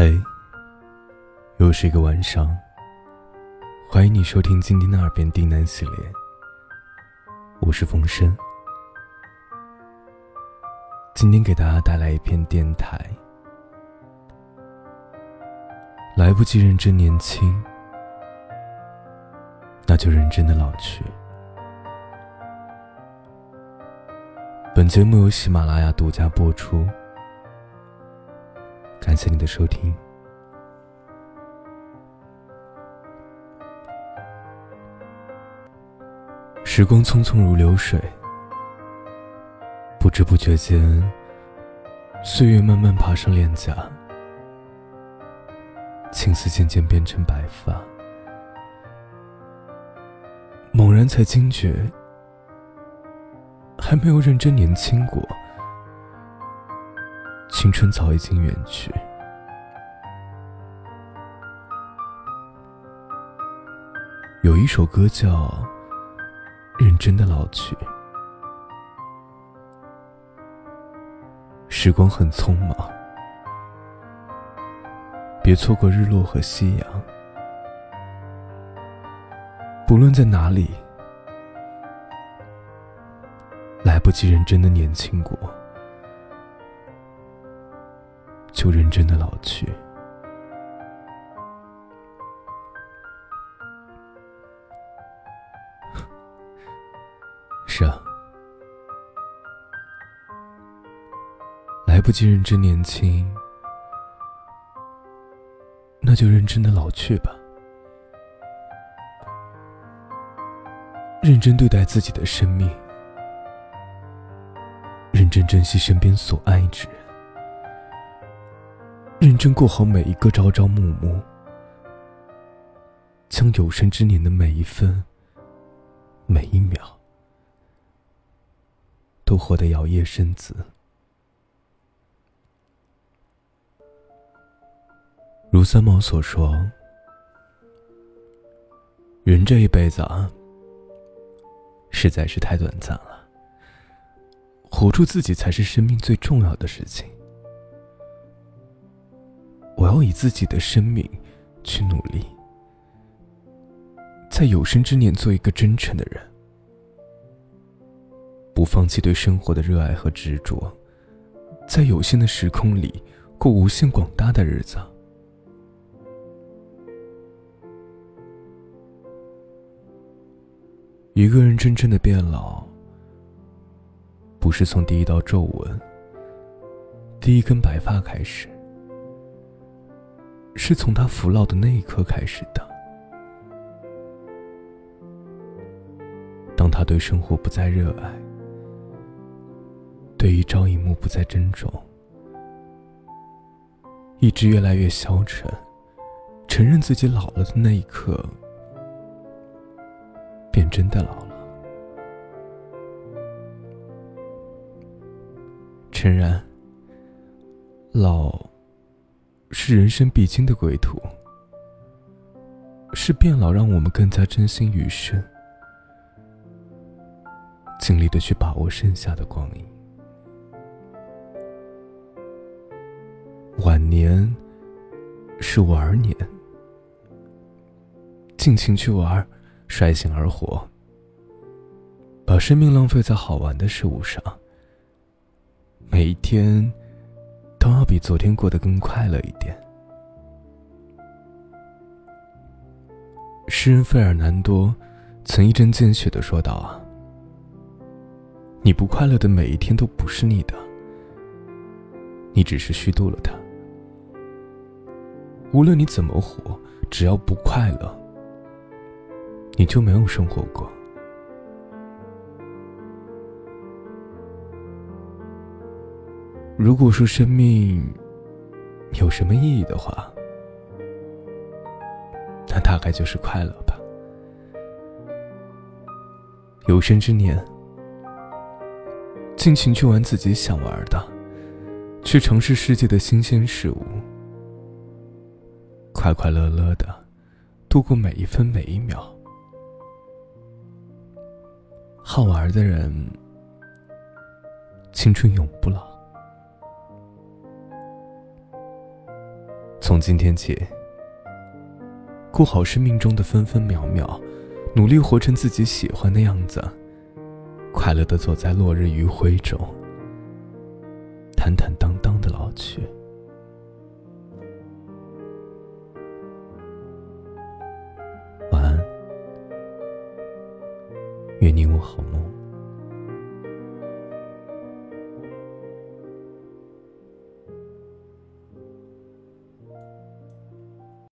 嘿，又是一个晚上。欢迎你收听今天的耳边低喃系列，我是风声。今天给大家带来一篇电台。来不及认真年轻，那就认真的老去。本节目由喜马拉雅独家播出。感谢你的收听。时光匆匆如流水，不知不觉间，岁月慢慢爬上脸颊，青丝渐渐变成白发。猛然才惊觉，还没有认真年轻过。青春早已经远去。有一首歌叫《认真的老去》，时光很匆忙，别错过日落和夕阳。不论在哪里，来不及认真的年轻过。就认真的老去。是啊，来不及认真年轻，那就认真的老去吧。认真对待自己的生命，认真珍惜身边所爱之人。真过好每一个朝朝暮暮，将有生之年的每一分、每一秒，都活得摇曳生姿。如三毛所说：“人这一辈子啊，实在是太短暂了，活出自己才是生命最重要的事情。”我要以自己的生命去努力，在有生之年做一个真诚的人，不放弃对生活的热爱和执着，在有限的时空里过无限广大的日子。一个人真正的变老，不是从第一道皱纹、第一根白发开始。是从他服老的那一刻开始的。当他对生活不再热爱，对一朝一暮不再珍重，意志越来越消沉，承认自己老了的那一刻，便真的老了。诚然，老。是人生必经的归途，是变老让我们更加珍惜余生，尽力的去把握剩下的光阴。晚年是玩年，尽情去玩，率性而活，把生命浪费在好玩的事物上，每一天。总要比昨天过得更快乐一点。诗人费尔南多曾一针见血的说道：“啊，你不快乐的每一天都不是你的，你只是虚度了它。无论你怎么活，只要不快乐，你就没有生活过。”如果说生命有什么意义的话，那大概就是快乐吧。有生之年，尽情去玩自己想玩的，去尝试世界的新鲜事物，快快乐乐的度过每一分每一秒。好玩的人，青春永不老。从今天起，过好生命中的分分秒秒，努力活成自己喜欢的样子，快乐的走在落日余晖中，坦坦荡荡的老去。晚安，愿你我好梦。